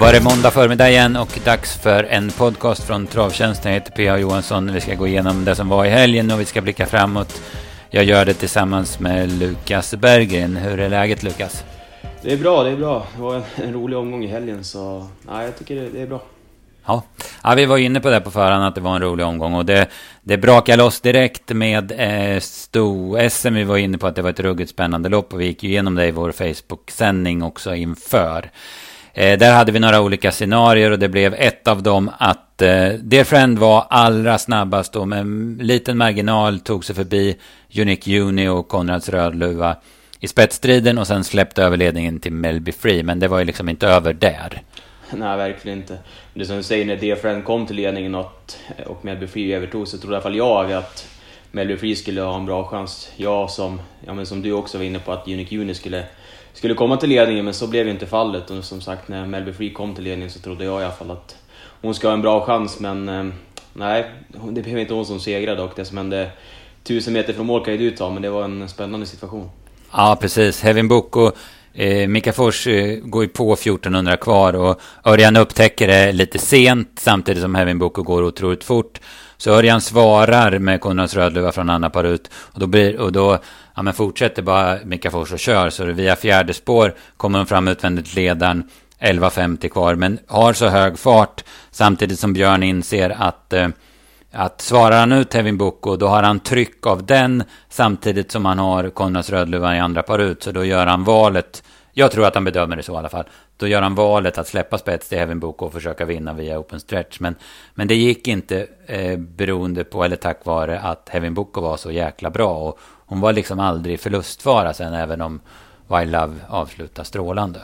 var det måndag förmiddag igen och dags för en podcast från Travtjänsten. Jag heter P.A. Johansson. Vi ska gå igenom det som var i helgen och vi ska blicka framåt. Jag gör det tillsammans med Lukas Berggren. Hur är läget Lukas? Det är bra, det är bra. Det var en, en rolig omgång i helgen så nej, jag tycker det, det är bra. Ja. ja, vi var inne på det på förhand att det var en rolig omgång och det, det brakade loss direkt med eh, sto-SM. Vi var inne på att det var ett ruggigt spännande lopp och vi gick ju igenom det i vår Facebook-sändning också inför. Eh, där hade vi några olika scenarier och det blev ett av dem att eh, Dear Friend var allra snabbast och med en liten marginal tog sig förbi Unique Uni och Konrads Rödluva i spetsstriden och sen släppte över ledningen till Melby Free. Men det var ju liksom inte över där. Nej, verkligen inte. Det som du säger, när Dear Friend kom till ledningen och, och Melby Free övertog så trodde i alla fall jag att Melby Free skulle ha en bra chans. Jag som, ja, men som du också var inne på, att Unique Uni skulle skulle komma till ledningen, men så blev ju inte fallet. Och som sagt, när Melby Free kom till ledningen så trodde jag i alla fall att hon ska ha en bra chans, men eh, nej, det blev inte hon som segrade och det som hände tusen meter från mål kan ju du ta, men det var en spännande situation. Ja, precis. Hevin Boko Eh, Mika Fors eh, går ju på 1400 kvar och Örjan upptäcker det lite sent samtidigt som Hevin Boko går otroligt fort. Så Örjan svarar med Konrads Rödluva från Anna Parut och då, blir, och då ja, men fortsätter bara Mika Fors och kör. Så via fjärde spår kommer de fram utvändigt ledaren. 11.50 kvar, men har så hög fart samtidigt som Björn inser att, eh, att svarar han ut Tevin Boko då har han tryck av den samtidigt som han har Konrads Rödluva i andra par ut. Så då gör han valet, jag tror att han bedömer det så i alla fall. Då gör han valet att släppa spets till Kevin Boko och försöka vinna via open stretch. Men, men det gick inte eh, beroende på, eller tack vare att Kevin Boko var så jäkla bra. Och hon var liksom aldrig förlustfara sen, även om Wild Love avslutar strålande.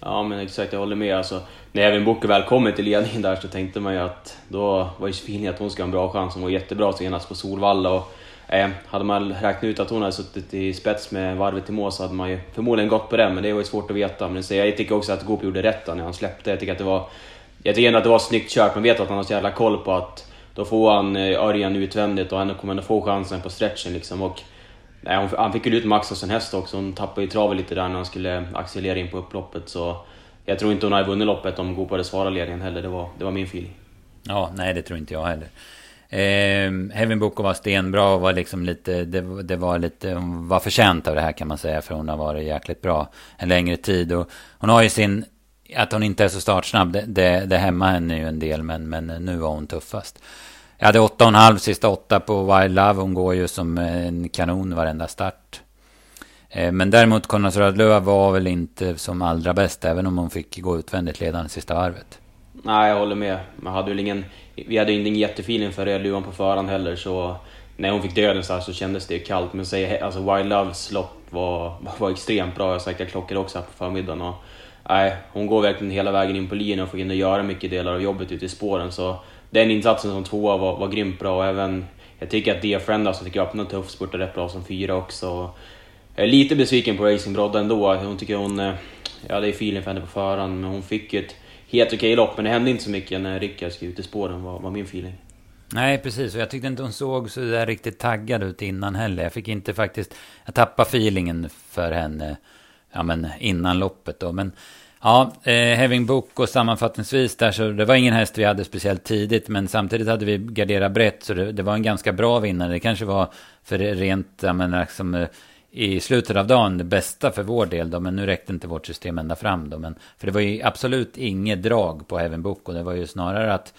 Ja men exakt, jag håller med. Alltså, när även Booker väl kommer till ledningen där så tänkte man ju att då var ju Sofie att hon ska ha en bra chans. Hon var jättebra senast på Solvalla. Och, eh, hade man räknat ut att hon hade suttit i spets med varvet i mål så hade man ju förmodligen gått på det, men det var ju svårt att veta. Men så jag tycker också att Goop gjorde rätt när han släppte. Jag tycker att det var, jag tycker ändå att det var snyggt kört. Man vet att han har så jävla koll på att då får han eh, Örjan utvändigt och ändå kommer ändå få chansen på stretchen liksom. Och Nej, han fick ju ut max av sin häst också. Hon tappade ju travet lite där när han skulle accelerera in på upploppet. Så jag tror inte hon hade vunnit loppet om Goop hade svarat ledningen heller. Det var, det var min feeling. Ja, nej det tror inte jag heller. Eh, Heaven Boko var stenbra och var liksom lite, det, det, var lite, hon var förtjänt av det här kan man säga. För hon har varit jäkligt bra en längre tid. Och hon har ju sin, att hon inte är så startsnabb, det, det, det hämmar henne ju en del. Men, men nu var hon tuffast. Jag hade 8,5 sista åtta på Wild Love. Hon går ju som en kanon varenda start. Eh, men däremot Konrads Rödluva var väl inte som allra bäst, även om hon fick gå utvändigt ledande sista varvet. Nej, jag håller med. Man hade väl ingen, vi hade ingen jättefeeling för Rödluvan på förhand heller, så när hon fick döden så, här så kändes det kallt. Men säg, alltså Wild Loves lopp var, var extremt bra. Jag har klockor också här på förmiddagen. Och, nej, hon går verkligen hela vägen in på linjen och får hinna göra mycket delar av jobbet ute i spåren. Så den insatsen som tvåa var, var grymt bra och även jag tycker att Dia Friend alltså, tycker jag öppnade tuff, spurtade rätt bra som fyra också. Jag är lite besviken på Racing Brodda ändå. Hon tycker hon... Eh, jag hade ju feeling för henne på förhand, men hon fick ju ett helt okej lopp. Men det hände inte så mycket när Rickard skrev ut i spåren, var, var min feeling. Nej, precis. Och jag tyckte inte hon såg så där riktigt taggad ut innan heller. Jag fick inte faktiskt... Jag tappade feelingen för henne ja, men innan loppet då. Men Ja, eh, Having Book och sammanfattningsvis där så det var ingen häst vi hade speciellt tidigt men samtidigt hade vi garderat brett så det, det var en ganska bra vinnare. Det kanske var för rent, jag menar, liksom, eh, i slutet av dagen det bästa för vår del då, men nu räckte inte vårt system ända fram då. Men, för det var ju absolut inget drag på Heaven Book och det var ju snarare att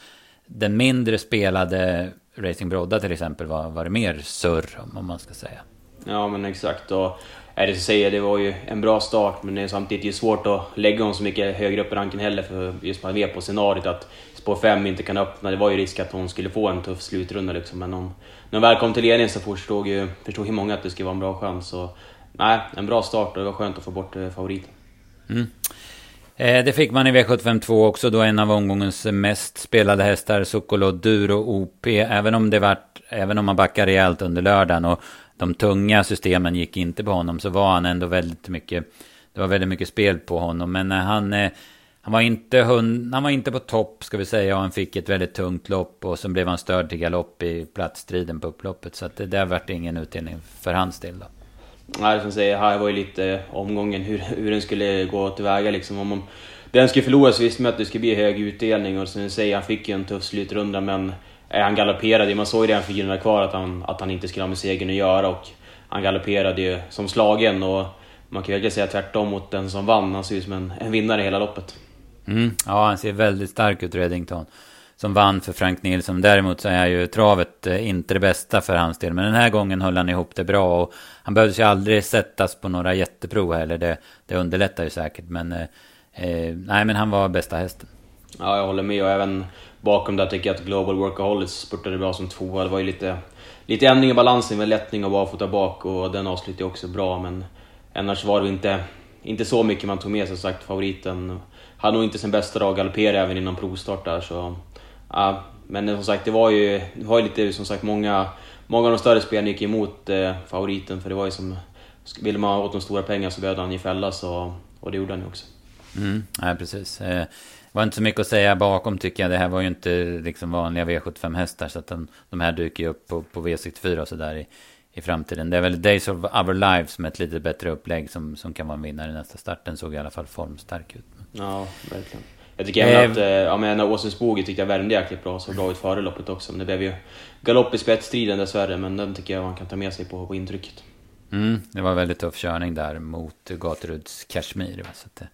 den mindre spelade Racing Brodda till exempel var, var det mer surr om man ska säga. Ja men exakt och är det säga, det var ju en bra start men det är samtidigt ju svårt att lägga hon så mycket högre upp i ranken heller för just man vet på scenariot att spår 5 inte kan öppna. Det var ju risk att hon skulle få en tuff slutrunda liksom men om, när hon väl kom till ledningen så förstod ju, förstod ju många att det skulle vara en bra chans. Så, nej, en bra start och det var skönt att få bort eh, favoriten. Mm. Eh, det fick man i V752 också då en av omgångens mest spelade hästar, Sokolo Duro OP. Även om det vart, även om man backar rejält under lördagen och de tunga systemen gick inte på honom så var han ändå väldigt mycket, det var väldigt mycket spel på honom. Men eh, han, eh, han var inte, hund, han var inte på topp ska vi säga och han fick ett väldigt tungt lopp och så blev han störd till galopp i platsstriden på upploppet. Så att det där vart ingen utdelning för hans del då. Nej, som säger, här var ju lite omgången hur, hur den skulle gå tillväga liksom. Om man den skulle förlora så visste man att det skulle bli hög utdelning och som säger, han fick ju en tuff slutrunda men Eh, han galopperade ju. Man såg ju redan 400 kvar att han, att han inte skulle ha med segern att göra och han galopperade ju som slagen och man kan verkligen säga tvärtom mot den som vann. Han ser ut som en, en vinnare hela loppet. Mm, ja, han ser väldigt stark ut, Reddington. Som vann för Frank Nilsson. Däremot så är ju travet eh, inte det bästa för hans del. Men den här gången höll han ihop det bra. Och han behövde ju aldrig sättas på några jätteprov heller. Det, det underlättar ju säkert. Men, eh, eh nej, men han var bästa hästen. Ja, jag håller med. Och även bakom där tycker jag att Global Workaholics spurtade bra som tvåa. Det var ju lite, lite ändring i balansen med lättning och barfota bak. Och den avslutade också bra. Men annars var det inte, inte så mycket man tog med sig. sagt, favoriten hade nog inte sin bästa dag, galopperade även innan provstart där. Så, ja, men eh, som sagt, det var ju, det var ju lite som sagt många, många av de större spelarna gick emot eh, favoriten. För det var ju som, ville man åt de stora pengarna så behövde han ju fällas och, och det gjorde han ju också. Mm, ja, precis. Eh, Eh, var inte så mycket att säga bakom tycker jag. Det här var ju inte liksom vanliga V75 hästar. Så att de, de här dyker ju upp på, på V64 och sådär i, i framtiden. Det är väl Days of Our Lives med ett lite bättre upplägg som, som kan vara en vinnare i nästa start. Den såg i alla fall formstark ut. Ja, verkligen. Jag tycker även att, eh, ja men Åsensboge tyckte jag värmde jäkligt bra, så bra ut före loppet också. Men det blev ju galopp i spetsstriden dessvärre, men den tycker jag man kan ta med sig på, på intrycket. Mm, det var väldigt tuff körning där mot Gaturuds Kashmir. Så det,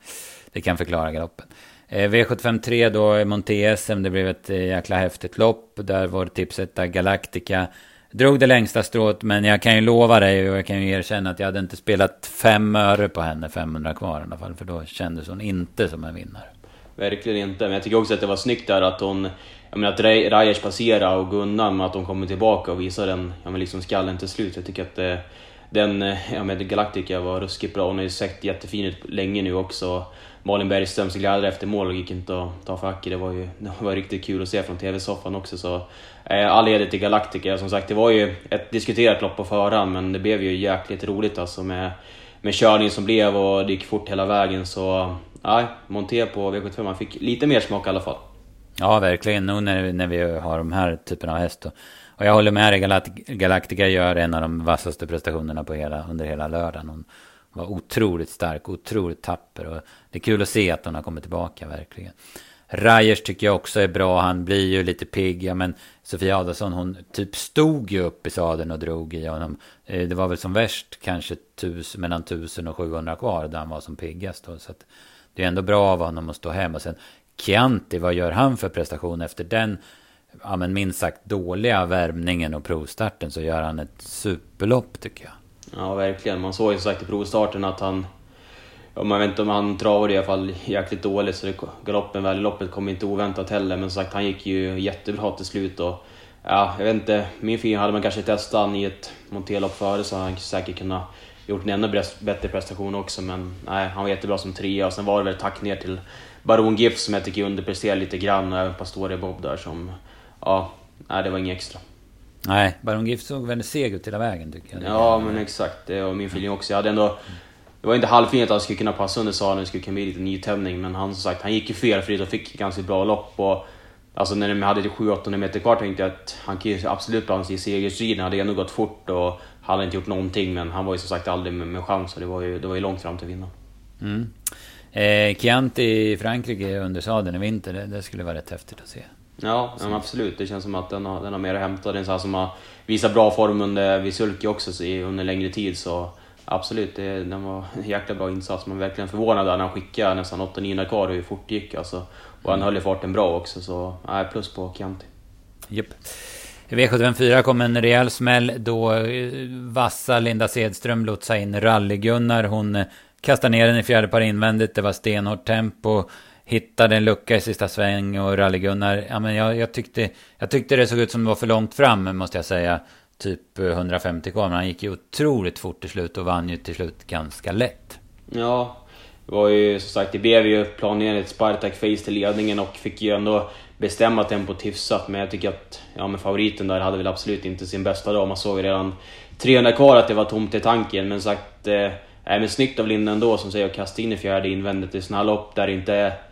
det, kan förklara galoppen. Eh, V753 då, Monte SM, det blev ett eh, jäkla häftigt lopp. Där var tipset Galactica drog det längsta strået, men jag kan ju lova dig och jag kan ju erkänna att jag hade inte spelat fem öre på henne, 500 kvar i alla fall, för då kändes hon inte som en vinnare. Verkligen inte, men jag tycker också att det var snyggt där att hon, jag menar att Rajers passerade och Gunnar med att hon kommer tillbaka och visar den, ja men liksom skallen till slut. Jag tycker att eh, den, ja men Galactica var ruskigt bra, hon har ju sett jättefin ut länge nu också. Malin Bergströms glädje efter mål gick inte att ta fack i. Det var ju det var riktigt kul att se från TV-soffan också. Så, eh, all heder till Galactica. Som sagt, det var ju ett diskuterat lopp på förhand, men det blev ju jäkligt roligt alltså med, med körningen som blev och det gick fort hela vägen. Så nej, Monté på V75, man fick lite mer smak i alla fall. Ja, verkligen. Nu när, när vi har de här typerna av häst. Och jag håller med dig, Galactica gör en av de vassaste prestationerna på hela, under hela lördagen. Hon, var otroligt stark, otroligt tapper. Och det är kul att se att hon har kommit tillbaka verkligen. Rajers tycker jag också är bra. Han blir ju lite pigg. Ja, men Sofia Adolfsson hon typ stod ju upp i sadeln och drog i honom. Eh, det var väl som värst kanske tus, mellan 1000 och 700 kvar där han var som piggast. Då, så att det är ändå bra av honom att stå hem. Och sen Chianti, vad gör han för prestation efter den ja, men minst sagt dåliga värmningen och provstarten så gör han ett superlopp tycker jag. Ja, verkligen. Man såg ju som sagt i provstarten att han... Ja, man vet inte om han travade i alla fall jäkligt dåligt, så det, galoppen väl i loppet kom inte oväntat heller. Men som sagt, han gick ju jättebra till slut. Och, ja, jag vet inte, min fin hade man kanske testat han i ett monterlopp före så hade han säkert kunnat gjort en ännu bättre prestation också. Men nej, han var jättebra som trea och sen var det väl tack ner till Baron GIF som jag tycker underpresterade lite grann och även Pastore Bob där som... Ja, nej, det var inget extra. Nej, Baron Gift såg väldigt seg ut hela vägen tycker jag. Ja, men exakt. Det var min feeling också. Jag hade ändå... Det var inte halvfint att han skulle kunna passa under sadeln, det skulle kunna bli lite nytändning, men han som sagt, han gick ju felfritt och fick ganska bra lopp. Och, alltså när de hade 700-800 meter kvar tänkte jag att han kan ju absolut blanda sig i segerstriden. hade ändå gått fort och hade inte gjort någonting, men han var ju som sagt aldrig med, med chans och det var ju, det var ju långt fram till vinna. Mm. Eh, Chianti i Frankrike under sadeln i vinter, det, det skulle vara rätt häftigt att se. Ja, ja absolut. Det känns som att den har, den har mer att hämta. Det är en sån som har visat bra form under Visulki också under längre tid. Så absolut, det, den var en jäkla bra insats. Man är verkligen förvånad när han skickade nästan 8-9 kvar hur fort det gick. Alltså. Och han mm. höll ju farten bra också, så nej, plus på Chianti. Japp. I V754 kom en rejäl smäll då eh, vassa Linda Sedström lotsade in Rally-Gunnar. Hon eh, kastade ner den i fjärde par invändigt. Det var stenhårt tempo hittade en lucka i sista sväng och rally-Gunnar, ja men jag, jag, tyckte, jag tyckte det såg ut som det var för långt fram måste jag säga. Typ eh, 150 kvar, men han gick ju otroligt fort till slut och vann ju till slut ganska lätt. Ja, det var ju som sagt, det blev ju planerat Spartak Face till ledningen och fick ju ändå bestämma tempot hyfsat. Men jag tycker att ja, men favoriten där hade väl absolut inte sin bästa dag. Man såg ju redan 300 kvar att det var tomt i tanken. Men sagt, eh, men snyggt av Linda ändå som säger att kasta in i fjärde invändigt i sådana här lopp där det inte är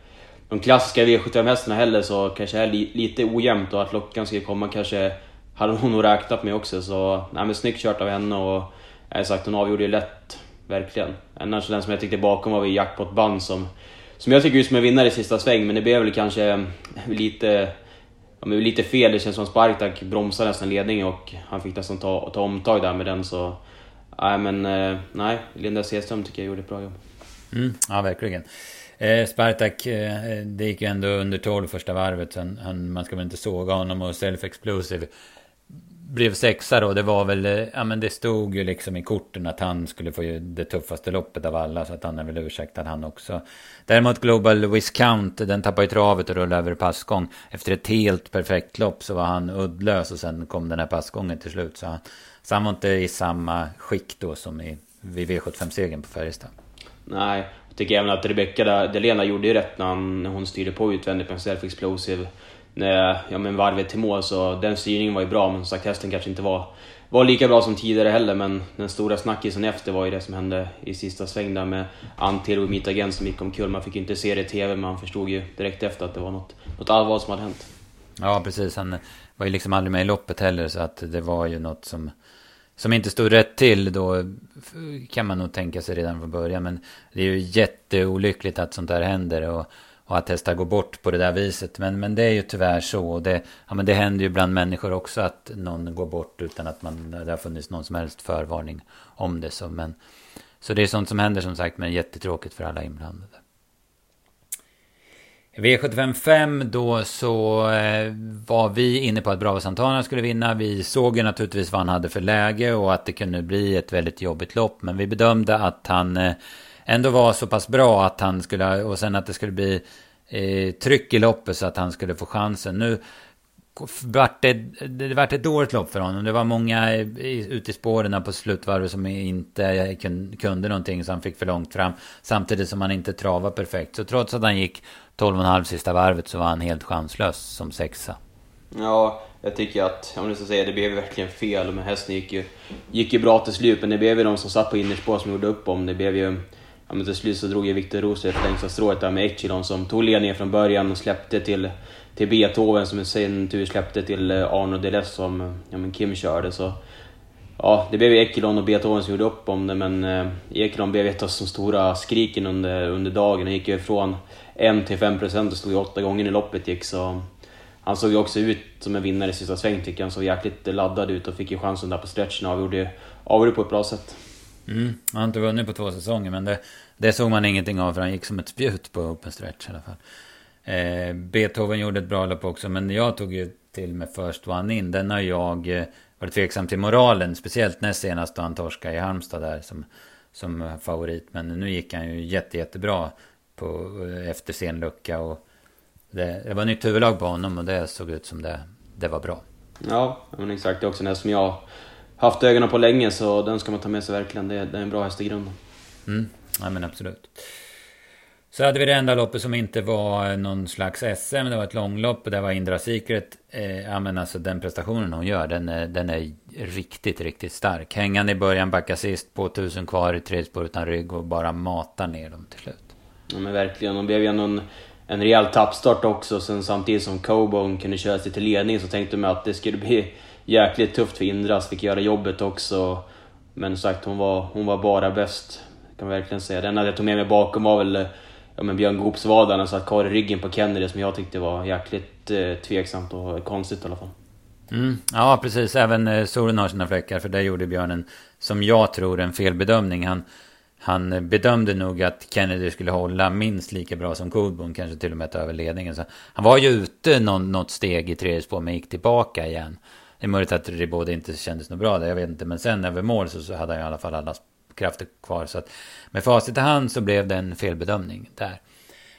de klassiska V75-hästarna heller så kanske är li, lite ojämnt och att lockan ska komma kanske hade hon nog räknat med också. Så nej, men snyggt kört av henne och eh, jag sagt, hon avgjorde ju lätt, verkligen. Annars den som jag tyckte bakom var vi Jackpot Band som, som jag tycker ut som en vinnare i sista sväng, men det blev väl kanske eh, lite, ja, men lite fel. Det känns som att Spartak bromsade nästan ledningen och han fick nästan ta, ta omtag där med den. Så nej, men eh, nej, Linda Sedström tycker jag gjorde ett bra jobb. Mm, ja, verkligen. Eh, Spartak, eh, det gick ju ändå under 12 första varvet. Så han, han, man ska väl inte såga honom och Self Explosive blev sexa då. Det var väl, eh, ja men det stod ju liksom i korten att han skulle få det tuffaste loppet av alla. Så att han är väl ursäktad han också. Däremot Global Viscount, den tappade ju travet och rullade över passgång. Efter ett helt perfekt lopp så var han uddlös och sen kom den här passgången till slut. Så han, så han var inte i samma skick då som i, vid V75-segern på Färjestad. Nej, tycker även att Rebecca Delena gjorde ju rätt när, hon styrde på utvändigt med Self Explosive när, ja, men varvet till mål. Så den styrningen var ju bra, men som sagt hästen kanske inte var, var lika bra som tidigare heller. Men den stora snackisen efter var ju det som hände i sista sväng där med Antero och Mitagen som gick omkull. Man fick ju inte se det i TV, men man förstod ju direkt efter att det var något, något allvarligt som hade hänt. Ja, precis. Han var ju liksom aldrig med i loppet heller, så att det var ju något som som inte stod rätt till då kan man nog tänka sig redan från början. Men det är ju jätteolyckligt att sånt där händer. Och och att hästar går bort på det där viset. Men, men det är ju tyvärr så. Och det, ja, men det händer ju bland människor också att någon går bort utan att man, det har funnits någon som helst förvarning om det. Så, men, så det är sånt som händer som sagt, men jättetråkigt för alla inblandade. V755 då så eh, var vi inne på att Bravo Santana skulle vinna. Vi såg ju naturligtvis vad han hade för läge och att det kunde bli ett väldigt jobbigt lopp. Men vi bedömde att han eh, ändå var så pass bra att han skulle, och sen att det skulle bli eh, tryck i loppet så att han skulle få chansen. Nu vart det, det vart ett dåligt lopp för honom. Det var många ute i spåren på slutvarvet som inte kunde någonting så han fick för långt fram. Samtidigt som han inte travade perfekt. Så trots att han gick 12,5 sista varvet så var han helt chanslös som sexa. Ja, jag tycker att, om du ska säga, det blev verkligen fel. Men hästen gick ju, gick ju bra till slut, men det blev ju de som satt på innerspår som gjorde upp om. Det blev ju ja, men till slut så drog ju Viktor Rosef längsta strået där med Echilon som tog ledningen från början och släppte till, till Beethoven som i sin tur släppte till eh, Arno Deles som ja, men Kim körde. Så, ja, det blev Ekelon och Beethoven som gjorde upp om det, men eh, Ekelon blev ett av de stora skriken under, under dagen. Han gick ju från 1 till 5 procent och stod ju åtta gånger när loppet gick, så han såg ju också ut som en vinnare i sista sväng tycker jag. Han såg jäkligt laddad ut och fick ju chansen där på stretchen och avgjorde, avgjorde på ett bra sätt. Mm, han har inte vunnit på två säsonger men det, det såg man ingenting av för han gick som ett spjut på open stretch i alla fall. Eh, Beethoven gjorde ett bra lopp också men jag tog ju till med First One In. Den har jag eh, varit tveksam till moralen. Speciellt näst senast då han torskade i Halmstad där som, som favorit. Men nu gick han ju jätte, jättebra på, eh, efter sen lucka. Och det, det var nytt huvudlag på honom och det såg ut som det, det var bra. Ja, men exakt. Det är också det som jag haft ögonen på länge så den ska man ta med sig verkligen. Det är, det är en bra häst i grunden. Mm, ja men absolut. Så hade vi det enda loppet som inte var eh, någon slags SM, det var ett långlopp och det var Indra Secret. Eh, ja men alltså den prestationen hon gör, den är, den är riktigt, riktigt stark. Hängande i början, backa sist, på tusen kvar i tredje spår utan rygg och bara mata ner dem till slut. Ja men verkligen, hon blev ju en, en rejäl tappstart också. Sen samtidigt som Cobone kunde köra sig till ledning så tänkte man att det skulle bli jäkligt tufft för Indras, fick göra jobbet också. Men sagt, hon var, hon var bara bäst. Kan man verkligen säga. Det enda jag tog med mig bakom var väl eh, ja, men Björn Goops vad han satt kvar i ryggen på Kennedy som jag tyckte var jäkligt eh, tveksamt och konstigt i alla fall. Mm, ja, precis. Även eh, Soren har sina fläckar. För där gjorde Björn en, som jag tror, en felbedömning. Han, han bedömde nog att Kennedy skulle hålla minst lika bra som Coolboom, kanske till och med ta över ledningen. Så han var ju ute någon, något steg i tredje spår, men gick tillbaka igen. Det är möjligt att Ribaudet inte kändes något bra där, jag vet inte. Men sen över mål så, så hade han i alla fall alla krafter kvar. Så att med facit i hand så blev det en felbedömning där.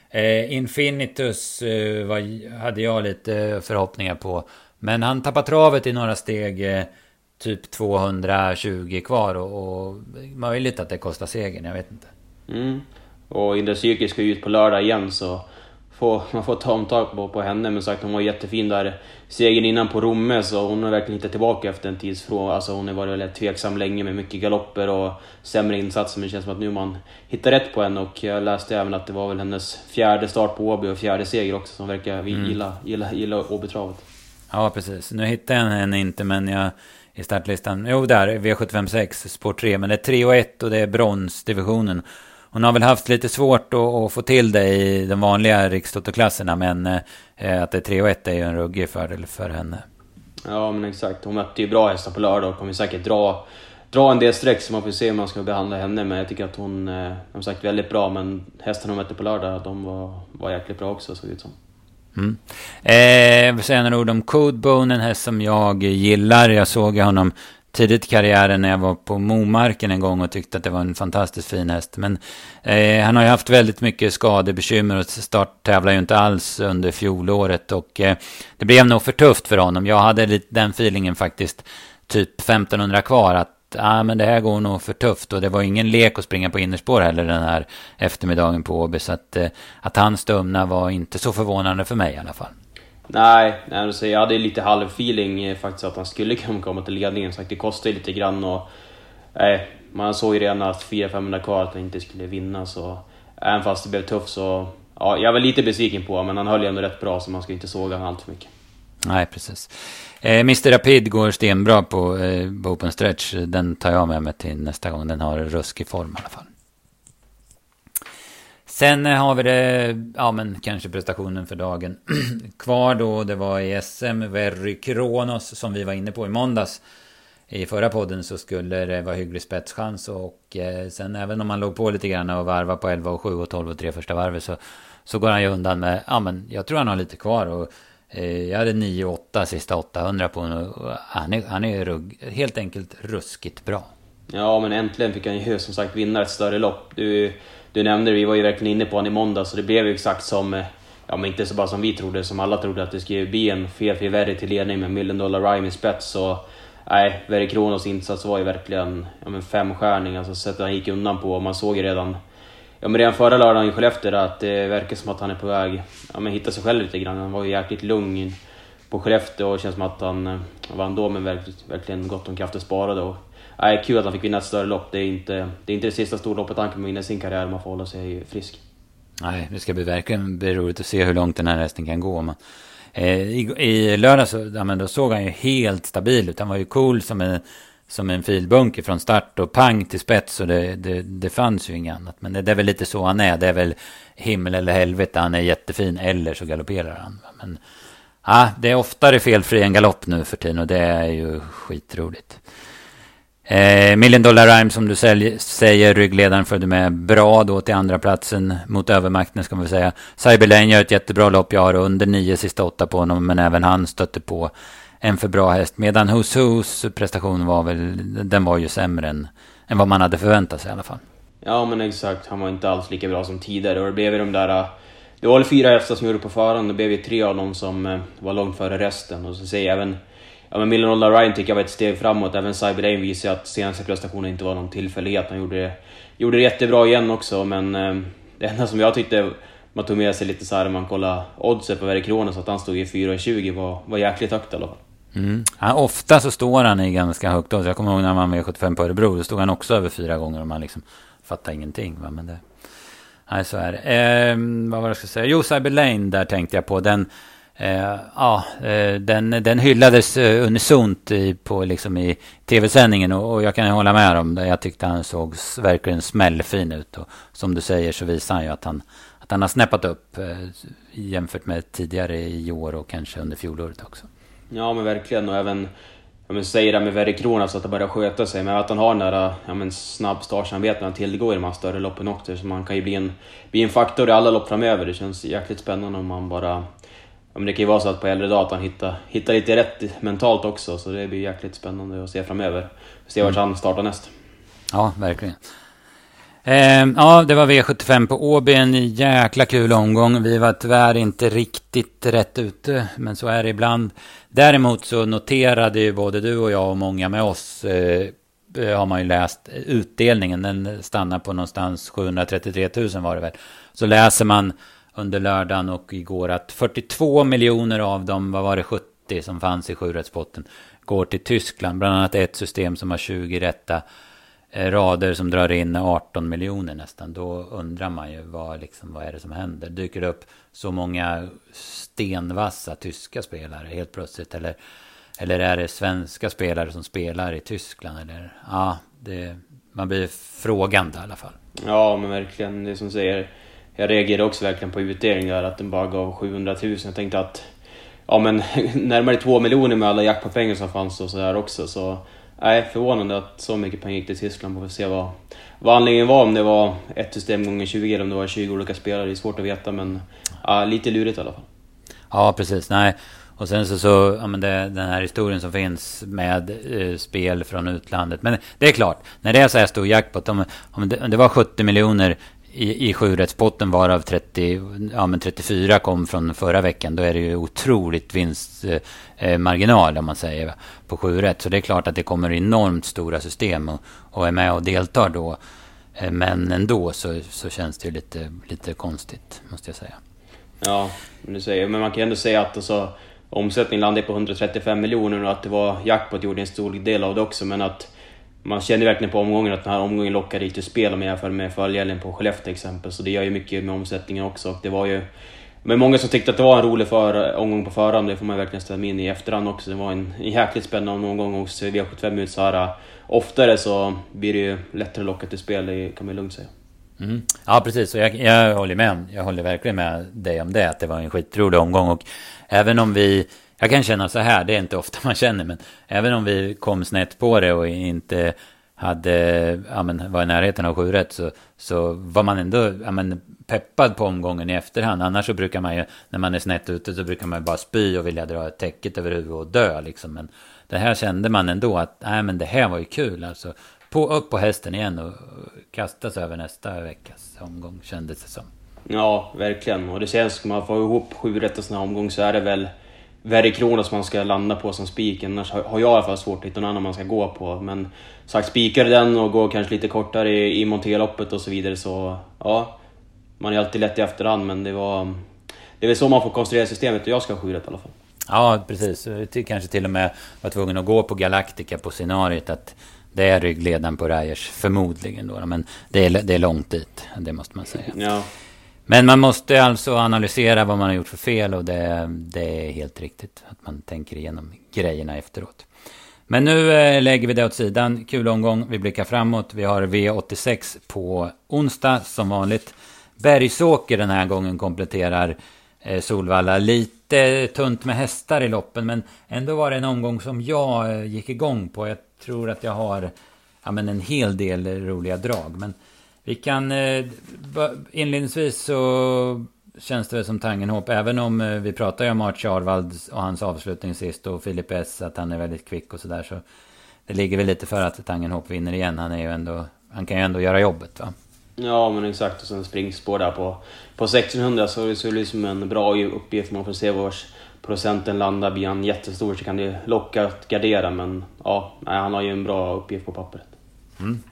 Eh, Infinitus eh, var, hade jag lite förhoppningar på. Men han tappade travet i några steg. Eh, typ 220 kvar och, och möjligt att det kostar segern, jag vet inte. Mm. Och Indre Psykisk ska ju ut på lördag igen så få, man får ta omtag på, på henne. Men sagt, hon var jättefin där segern innan på Romme, så hon har verkligen hittat tillbaka efter en tids från. Alltså hon har varit väldigt tveksam länge med mycket galopper och sämre insatser. Men det känns som att nu man hittar rätt på henne och jag läste även att det var väl hennes fjärde start på Åby och fjärde seger också som verkar mm. gilla, gilla, gilla Åbytravet. Ja, precis. Nu hittar jag henne inte, men jag i startlistan. Jo, där V756, spår 3. Men det är 3 och 1 och det är bronsdivisionen. Hon har väl haft lite svårt att, att få till det i de vanliga rikstotoklasserna. Men eh, att det är 3 och 1 är ju en ruggig fördel för henne. Ja men exakt, hon mötte ju bra hästar på lördag och kommer säkert dra, dra en del streck så man får se hur man ska behandla henne. Men jag tycker att hon, eh, som sagt, väldigt bra. Men hästarna hon mötte på lördag, de var, var jäkligt bra också såg det ut som. Mm. Eh, jag vill säga några ord om Codebone, en häst som jag gillar. Jag såg honom tidigt i karriären när jag var på Momarken en gång och tyckte att det var en fantastiskt fin häst. Men eh, han har ju haft väldigt mycket skadebekymmer och starttävlar ju inte alls under fjolåret. Och eh, det blev nog för tufft för honom. Jag hade lite den feelingen faktiskt, typ 1500 kvar, att ah, men det här går nog för tufft. Och det var ingen lek att springa på innerspår heller den här eftermiddagen på Åby. Så att, eh, att han stumna var inte så förvånande för mig i alla fall. Nej, nej jag hade lite halvfeeling eh, faktiskt att han skulle kunna komma till ledningen. Sagt, det kostade lite grann och... Nej, man såg ju redan att 400-500 kvar att han inte skulle vinna så... Även fast det blev tufft så... Ja, jag var lite besviken på men han höll ju ändå rätt bra så man ska inte såga honom allt för mycket. Nej, precis. Eh, Mr Rapid går stenbra på, eh, på open stretch. Den tar jag med mig till nästa gång. Den har ruskig form i alla fall. Sen eh, har vi det, ja men kanske prestationen för dagen. Kvar då, det var i SM, Verry Kronos som vi var inne på i måndags. I förra podden så skulle det vara hygglig spetschans och eh, sen även om man låg på lite grann och varva på 11 och 7 och 12 och 3 första varvet så, så går han ju undan med, ja men jag tror han har lite kvar och eh, jag hade 9 och 8 sista 800 på honom han är, han är rugg, helt enkelt ruskigt bra. Ja men äntligen fick han ju som sagt vinna ett större lopp. Du, du nämnde det, vi var ju verkligen inne på honom i måndag så det blev ju exakt som, eh, ja men inte så bara som vi trodde, som alla trodde att det skulle bli en felfri Verry till ledning med Million Dollar Rhyme i spets. Så, nej, Verre Kronos insats var ju verkligen ja, men femstjärning, alltså sättet han gick undan på. Man såg ju redan, ja men redan förra lördagen i Skellefteå att det verkar som att han är på väg, ja men hitta sig själv lite grann. Han var ju jäkligt lugn på Skellefteå och det känns som att han eh, vann då med verkligen gott om krafter sparade. Och, nej, kul att han fick vinna ett större lopp. Det är inte det, är inte det sista storloppet han kommer vinna i sin karriär om man får hålla sig frisk. Nej, det ska bli verkligen bli roligt att se hur långt den här hästen kan gå. Men, eh, i, I lördag så, ja, men då såg han ju helt stabil ut. Han var ju cool som en, som en filbunker från start och pang till spets. Och det, det, det fanns ju inget annat. Men det, det, är väl lite så han är. Det är väl himmel eller helvete. Han är jättefin eller så galopperar han. Men ja, det är oftare felfri än galopp nu för tiden och det är ju skitroligt. Eh, Million Dollar Rhyme som du säger, ryggledaren följde med bra då till andra platsen mot övermakten ska man väl säga. Cyberlane gör ett jättebra lopp, jag har under nio sista åtta på honom, men även han stötte på en för bra häst. Medan Who's Who's prestation var väl, den var ju sämre än, än vad man hade förväntat sig i alla fall. Ja men exakt, han var inte alls lika bra som tidigare och det blev ju de där det var väl fyra hästar som gjorde på förhand, det blev ju tre av dem som eh, var långt före resten. Och så ser jag även Ja men Million Dollar Ryan tycker jag var ett steg framåt. Även Cyber visar att senaste prestationen inte var någon tillfällighet. Han gjorde det, gjorde det jättebra igen också, men eh, det enda som jag tyckte man tog med sig lite så här när man kollade oddset på Verre Så att han stod i 4,20 var, var jäkligt högt i alla fall. Mm. Ja, ofta så står han i ganska högt odds. Jag kommer ihåg när han var med 75 på Örebro, då stod han också över fyra gånger och man liksom fattade ingenting. Va? Men det... Nej, så är det. Eh, vad var det jag skulle säga? Jo, Cyber Lane, där tänkte jag på. Den Eh, ja, eh, den, den hyllades eh, unisont i, på, liksom i tv-sändningen och, och, jag kan hålla med om det. Jag tyckte han såg verkligen smällfin ut. Och som du säger så visar han ju att han, att han har snäppat upp eh, jämfört med tidigare i år och kanske under fjolåret också. Ja men verkligen och även ja, men säger det med Verre så att det börjar sköta sig, men att han har den där ja, men snabb startsamvete när han tillgår i de här större loppen också. Så man kan ju bli en, bli en faktor i alla lopp framöver. Det känns jäkligt spännande om man bara men det kan ju vara så att på äldre dagar att han hittar, hittar lite rätt mentalt också, så det blir jäkligt spännande att se framöver. Se vart mm. han startar näst. Ja, verkligen. Eh, ja, det var V75 på Åby, en jäkla kul omgång. Vi var tyvärr inte riktigt rätt ute, men så är det ibland. Däremot så noterade ju både du och jag och många med oss, eh, har man ju läst utdelningen. Den stannar på någonstans 733 000 var det väl. Så läser man under lördagen och igår att 42 miljoner av dem, vad var det, 70 som fanns i sjurättspotten, går till Tyskland. Bland annat ett system som har 20 rätta eh, rader som drar in 18 miljoner nästan. Då undrar man ju vad, liksom, vad är det som händer? Dyker det upp så många stenvassa tyska spelare helt plötsligt? Eller, eller är det svenska spelare som spelar i Tyskland? Eller, ja, det, man blir frågande i alla fall. Ja, men verkligen. Det som säger. Jag reagerade också verkligen på utdelningen där, att den bara gav 700 000. Jag tänkte att ja, men närmare 2 miljoner med alla jackpotpengar som fanns och sådär också. Så nej, förvånande att så mycket pengar gick till Tyskland. Vi får se vad, vad anledningen var. Om det var ett system gånger 20 eller om det var 20 olika spelare. Det är svårt att veta, men ja, lite lurigt i alla fall. Ja, precis. Nej. Och sen så, så ja men det, den här historien som finns med eh, spel från utlandet. Men det är klart, när det är så här stor jackpot, om, om, det, om det var 70 miljoner i, i sjurättspotten varav 30, ja, men 34 kom från förra veckan. Då är det ju otroligt vinstmarginal eh, eh om man säger på sju rätt. Så det är klart att det kommer enormt stora system och, och är med och deltar då. Eh, men ändå så, så känns det ju lite, lite konstigt måste jag säga. Ja, men, du säger, men man kan ändå säga att alltså, omsättningen landade på 135 miljoner och att det var jackpot gjorde en stor del av det också. Men att man känner verkligen på omgången att den här omgången lockar dit till spel om jag jämför med följaren på Skellefteå till exempel. Så det gör ju mycket med omsättningen också. Och det var ju... Men många som tyckte att det var en rolig för, omgång på förhand, det får man verkligen ställa in i efterhand också. Det var en, en jäkligt spännande omgång hos V75 ut så här, Oftare så blir det ju lättare att locka till spel, det kan man lugnt säga. Mm. Ja precis, och jag, jag håller med. Jag håller verkligen med dig om det. Att det var en skitrolig omgång. Och även om vi jag kan känna så här, det är inte ofta man känner, men även om vi kom snett på det och inte hade, ja men var i närheten av sju rätt så, så var man ändå, ja men peppad på omgången i efterhand. Annars så brukar man ju, när man är snett ute så brukar man bara spy och vilja dra ett täcket över huvudet och dö liksom. Men det här kände man ändå att, nej men det här var ju kul alltså. På, upp på hästen igen och kastas över nästa veckas omgång kändes det som. Ja, verkligen. Och det känns som att man får ihop sju rätt och sån här omgång så är det väl Verre Kronos man ska landa på som spik. Annars har jag i alla fall svårt att hitta någon annan man ska gå på. Men sagt, spikar den och går kanske lite kortare i, i monterloppet och så vidare så ja, man är alltid lätt i efterhand men det var... Det är väl så man får konstruera systemet och jag ska ha 7 i alla fall. Ja, precis. Kanske till och med var tvungen att gå på Galactica på scenariot att det är ryggledaren på Rajers, förmodligen då. Men det är, det är långt dit, det måste man säga. Ja. Men man måste alltså analysera vad man har gjort för fel och det, det är helt riktigt. Att man tänker igenom grejerna efteråt. Men nu eh, lägger vi det åt sidan. Kul omgång. Vi blickar framåt. Vi har V86 på onsdag som vanligt. Bergsåker den här gången kompletterar eh, Solvalla. Lite tunt med hästar i loppen men ändå var det en omgång som jag eh, gick igång på. Jag tror att jag har ja, men en hel del roliga drag. Men vi kan eh, inledningsvis så känns det väl som Tangenhop. Även om eh, vi pratar ju om Art Charvald och hans avslutning sist och Filip S. Att han är väldigt kvick och sådär. Så det ligger väl lite för att Tangenhop vinner igen. Han är ju ändå... Han kan ju ändå göra jobbet va? Ja men exakt och sen springspår där på, på 1600 så, det är det liksom en bra uppgift. Man får se vars procenten landar. Blir han jättestor så kan det locka att gardera men ja, han har ju en bra uppgift på pappret. Mm.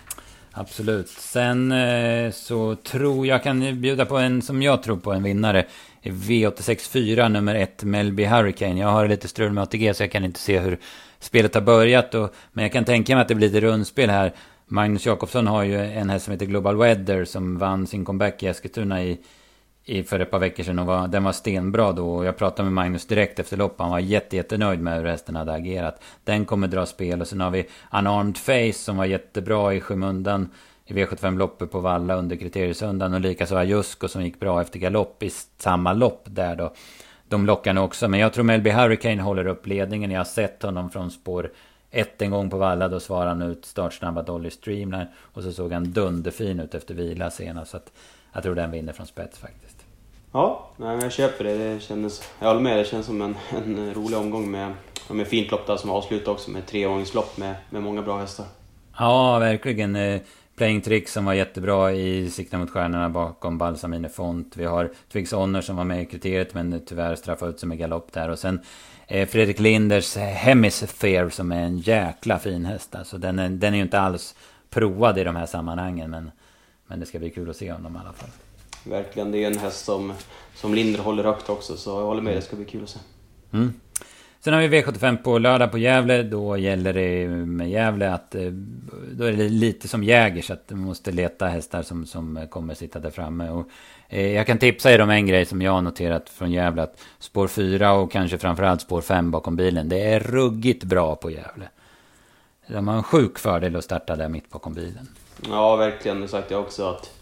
Absolut. Sen eh, så tror jag kan bjuda på en som jag tror på en vinnare. V864 nummer 1 Melby Hurricane. Jag har lite strul med ATG så jag kan inte se hur spelet har börjat. Och, men jag kan tänka mig att det blir lite rundspel här. Magnus Jakobsson har ju en häst som heter Global Weather som vann sin comeback i Eskilstuna i i, för ett par veckor sedan och var, den var stenbra då. Och jag pratade med Magnus direkt efter loppet. Han var jätte, jättenöjd med hur hästen hade agerat. Den kommer dra spel. Och sen har vi Unarmed Face som var jättebra i skymundan i V75-loppet på Valla under kriteriesöndagen. Och likaså Ajusko som gick bra efter galopp i samma lopp där då. De lockar nog också. Men jag tror Melby Hurricane håller upp ledningen. Jag har sett honom från spår ett en gång på Valla. Då svarade han ut startsnabba Dolly Streamline. Och så såg han dunderfin ut efter vila senast. Så att jag tror den vinner från spets faktiskt. Ja, nej, jag köper det. det kändes, jag håller med, det känns som en, en rolig omgång med, med fint lopp där som avslutar också med treåringslopp med, med många bra hästar. Ja, verkligen. Eh, Playing Trick som var jättebra i Sikta mot stjärnorna bakom Balsamine Font. Vi har Twigs Honor som var med i kriteriet men tyvärr straffade ut sig med galopp där. Och sen eh, Fredrik Linders eh, Hemisphere som är en jäkla fin häst. Alltså den är, den är ju inte alls provad i de här sammanhangen men, men det ska bli kul att se honom i alla fall verkligen. Det är en häst som, som Linder håller högt också, så jag håller med. Det ska bli kul att se. Mm. Sen har vi V75 på lördag på Gävle. Då gäller det med Gävle att... Eh, då är det lite som Jäger så att man måste leta hästar som, som kommer sitta där framme. Och, eh, jag kan tipsa er om en grej som jag har noterat från Gävle. Att spår 4 och kanske framförallt spår 5 bakom bilen. Det är ruggigt bra på Gävle. de har en sjuk fördel att starta där mitt bakom bilen. Ja, verkligen. Det sagt jag också att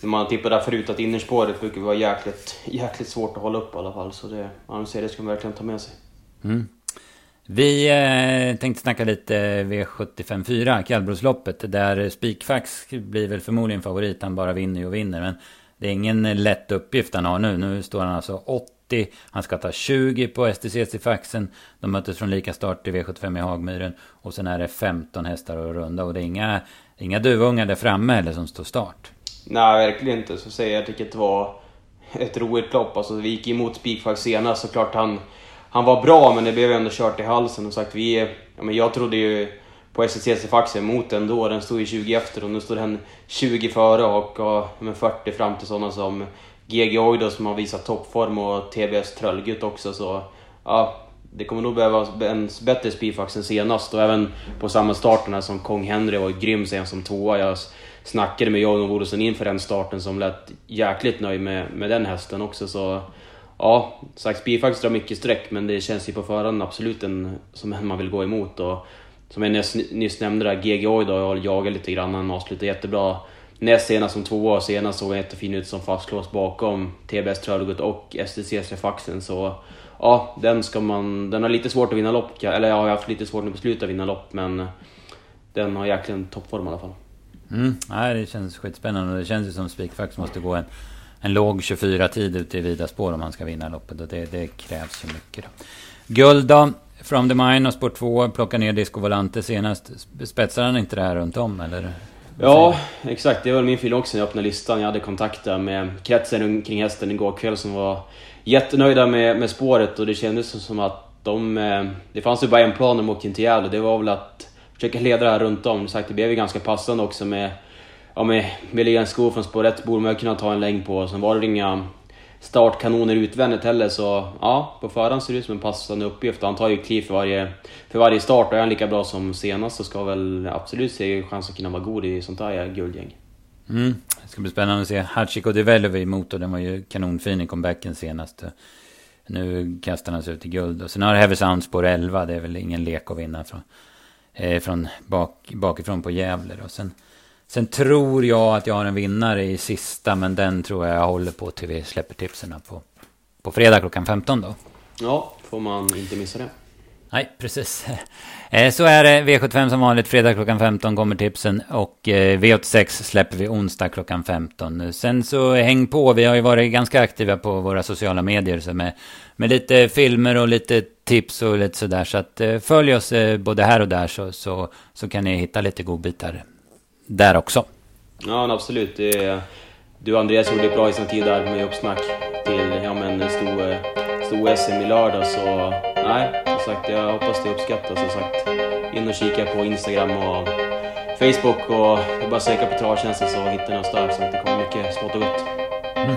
man tippade där förut att innerspåret brukar vara jäkligt, jäkligt svårt att hålla upp i alla fall. Så det, det ska man verkligen ta med sig. Mm. Vi eh, tänkte snacka lite V75 4, kallblodsloppet. Där Spikfax blir väl förmodligen favorit. Han bara vinner och vinner. Men det är ingen lätt uppgift han har nu. Nu står han alltså 80. Han ska ta 20 på STCC-faxen. De möttes från lika start i V75 i Hagmyren. Och sen är det 15 hästar att runda. Och det är inga, inga duvungar där framme eller som står start. Nej, verkligen inte. Så säger jag tycker det var ett roligt lopp. Alltså, vi gick emot Spikfag senast. Såklart han, han var bra, men det blev ändå kört i halsen. Och sagt, vi, ja, men jag trodde ju på SSCC Faxen mot den då. Den stod ju 20 efter och nu står den 20 före och ja, 40 fram till sådana som GG Oido som har visat toppform och TBS Tröllgut också. Så ja, det kommer nog behöva en bättre speedfax än senast och även på samma starterna som Kong Henry var grym sen som tvåa. Jag snackade med Jorgen Olsson inför den starten som lät jäkligt nöjd med, med den hästen också. Så ja, Sax Bifax drar mycket streck men det känns ju på förhand absolut en, som en man vill gå emot. Och som jag nyss, nyss nämnde där, GG Oido har jagat lite grann, han avslutar jättebra näst senast som tvåa och senast såg han jättefin ut som fastlås bakom TBS Trölgut och STCs Refaxen. Så ja, den ska man... Den har lite svårt att vinna lopp, eller jag har haft lite svårt att besluta vinna lopp, men den har jäkligen toppform i alla fall. Mm, nej, det känns skitspännande det känns ju som Spikfax måste gå en, en låg 24-tid ute i vida spår om han ska vinna loppet och det, det krävs ju mycket. Då. Guld då? From the Mine och Sport 2 plockar ner Disco Volante senast. Spetsar han inte det här runt om eller? Ja, exakt. Det var min fel också när jag öppnade listan. Jag hade kontakter med kretsen kring hästen igår kväll som var jättenöjda med, med spåret och det kändes som att de... Eh, det fanns ju bara en plan när de åkte in till Gävle. Det var väl att försöka leda det här runt om. Sagt, det blev ju ganska passande också med... Ja, med, med skor från spår 1 borde man kunna ta en längd på. Sen var det inga startkanoner utvändigt heller så ja, på förhand ser det ut som en passande uppgift. Han tar ju kliv för varje, för varje start och är han lika bra som senast så ska väl absolut se chans att kunna vara god i sånt här guldgäng. Mm. Det ska bli spännande att se Hachiko Develovi i motor. Den var ju kanonfin i comebacken senast. Nu kastar han sig ut i guld. Och sen har Heavy spår 11. Det är väl ingen lek att vinna från, eh, från bak, bakifrån på Gävle. då sen Sen tror jag att jag har en vinnare i sista, men den tror jag jag håller på till vi släpper tipsen på, på fredag klockan 15 då. Ja, får man inte missa det. Nej, precis. Eh, så är det. V75 som vanligt. Fredag klockan 15 kommer tipsen. Och eh, V86 släpper vi onsdag klockan 15. Sen så eh, häng på. Vi har ju varit ganska aktiva på våra sociala medier. Så med, med lite filmer och lite tips och lite sådär. Så att följ oss både här och där så, så, så kan ni hitta lite godbitar där också. Ja, absolut. Det, du och Andreas gjorde det bra tid där med uppsnack till ja, men, stor, stor SM i lördag. Så nej, sagt, jag hoppas det uppskattas. Som sagt, in och kika på Instagram och Facebook och bara söka på Travtjänsten så hittar ni oss där. Så det kommer mycket smått och gott. Mm.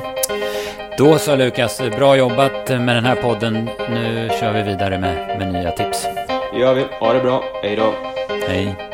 Då så Lukas, bra jobbat med den här podden. Nu kör vi vidare med, med nya tips. Det gör vi. Ha det bra. Hej då. Hej.